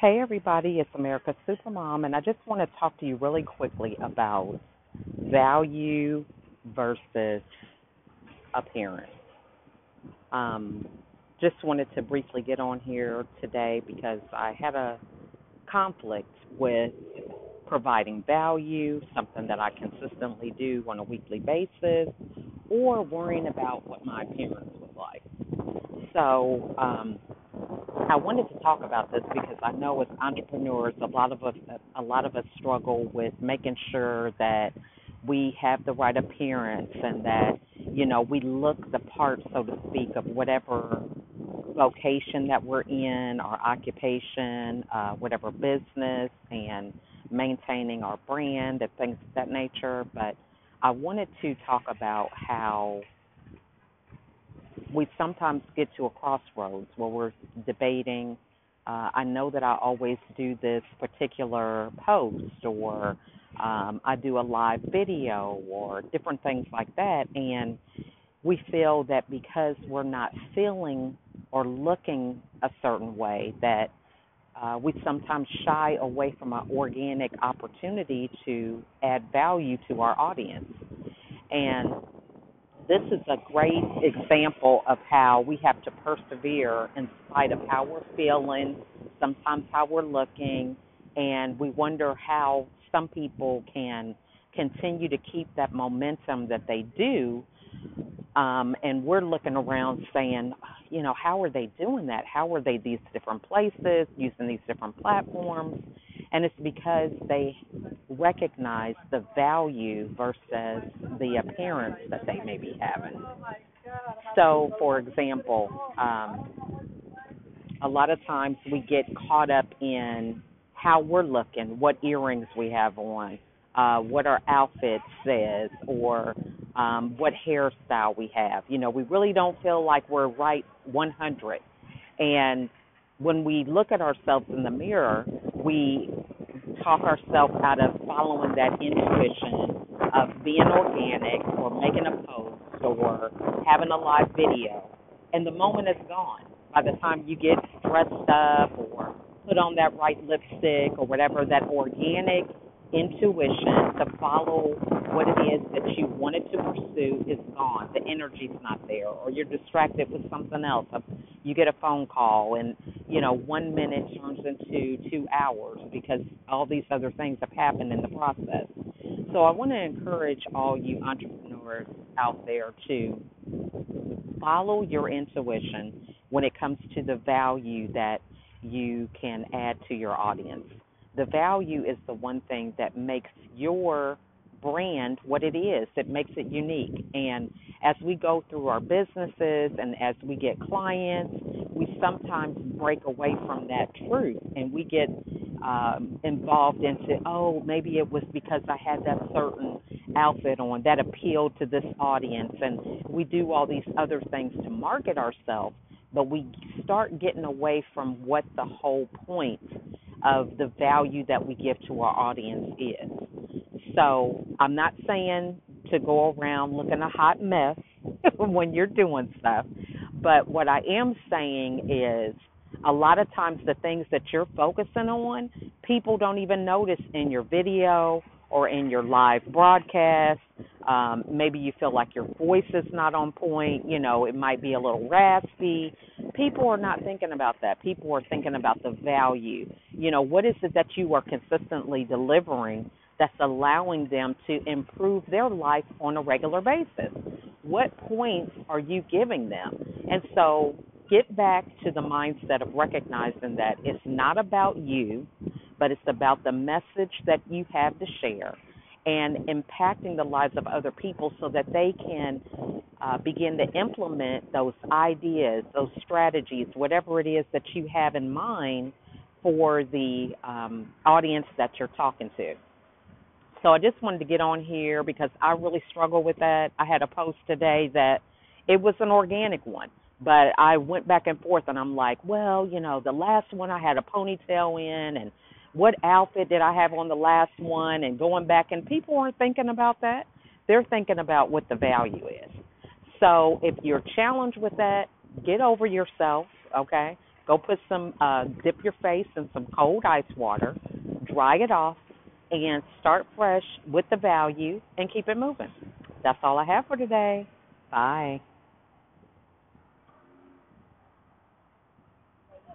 Hey everybody, it's America's Supermom, and I just want to talk to you really quickly about value versus appearance. Um, just wanted to briefly get on here today because I had a conflict with providing value, something that I consistently do on a weekly basis, or worrying about what my appearance was like. So, um, I wanted to talk about this because I know as entrepreneurs, a lot of us a lot of us struggle with making sure that we have the right appearance and that you know we look the part, so to speak, of whatever location that we're in, our occupation, uh, whatever business, and maintaining our brand and things of that nature. But I wanted to talk about how we sometimes get to a crossroads where we're debating. Uh, I know that I always do this particular post, or um, I do a live video, or different things like that, and we feel that because we're not feeling or looking a certain way, that uh, we sometimes shy away from an organic opportunity to add value to our audience. And this is a great example of how we have to persevere in spite of how we're feeling, sometimes how we're looking, and we wonder how some people can continue to keep that momentum that they do. Um, and we're looking around saying, you know, how are they doing that? How are they these different places, using these different platforms? And it's because they recognize the value versus the appearance that they may be having. So, for example, um, a lot of times we get caught up in how we're looking, what earrings we have on, uh, what our outfit says, or um, what hairstyle we have. You know, we really don't feel like we're right 100. And when we look at ourselves in the mirror, we talk ourselves out of following that intuition of being organic or making a post or having a live video. And the moment is gone. By the time you get dressed up or put on that right lipstick or whatever, that organic intuition to follow what it is that you wanted to pursue is gone. The energy's not there, or you're distracted with something else. You get a phone call, and you know one minute turns into two hours because all these other things have happened in the process. So I want to encourage all you entrepreneurs out there to follow your intuition when it comes to the value that you can add to your audience the value is the one thing that makes your brand what it is. It makes it unique. And as we go through our businesses and as we get clients, we sometimes break away from that truth and we get um, involved into, oh, maybe it was because I had that certain outfit on that appealed to this audience. And we do all these other things to market ourselves, but we start getting away from what the whole point of the value that we give to our audience is. So I'm not saying to go around looking a hot mess when you're doing stuff, but what I am saying is a lot of times the things that you're focusing on, people don't even notice in your video or in your live broadcast. Um, maybe you feel like your voice is not on point. You know, it might be a little raspy. People are not thinking about that. People are thinking about the value. You know, what is it that you are consistently delivering that's allowing them to improve their life on a regular basis? What points are you giving them? And so get back to the mindset of recognizing that it's not about you but it's about the message that you have to share and impacting the lives of other people so that they can uh, begin to implement those ideas, those strategies, whatever it is that you have in mind for the um, audience that you're talking to. So I just wanted to get on here because I really struggle with that. I had a post today that it was an organic one, but I went back and forth and I'm like, well, you know, the last one I had a ponytail in and what outfit did I have on the last one and going back and people aren't thinking about that. They're thinking about what the value is. So if you're challenged with that, get over yourself, okay? Go put some, uh, dip your face in some cold ice water, dry it off, and start fresh with the value and keep it moving. That's all I have for today. Bye.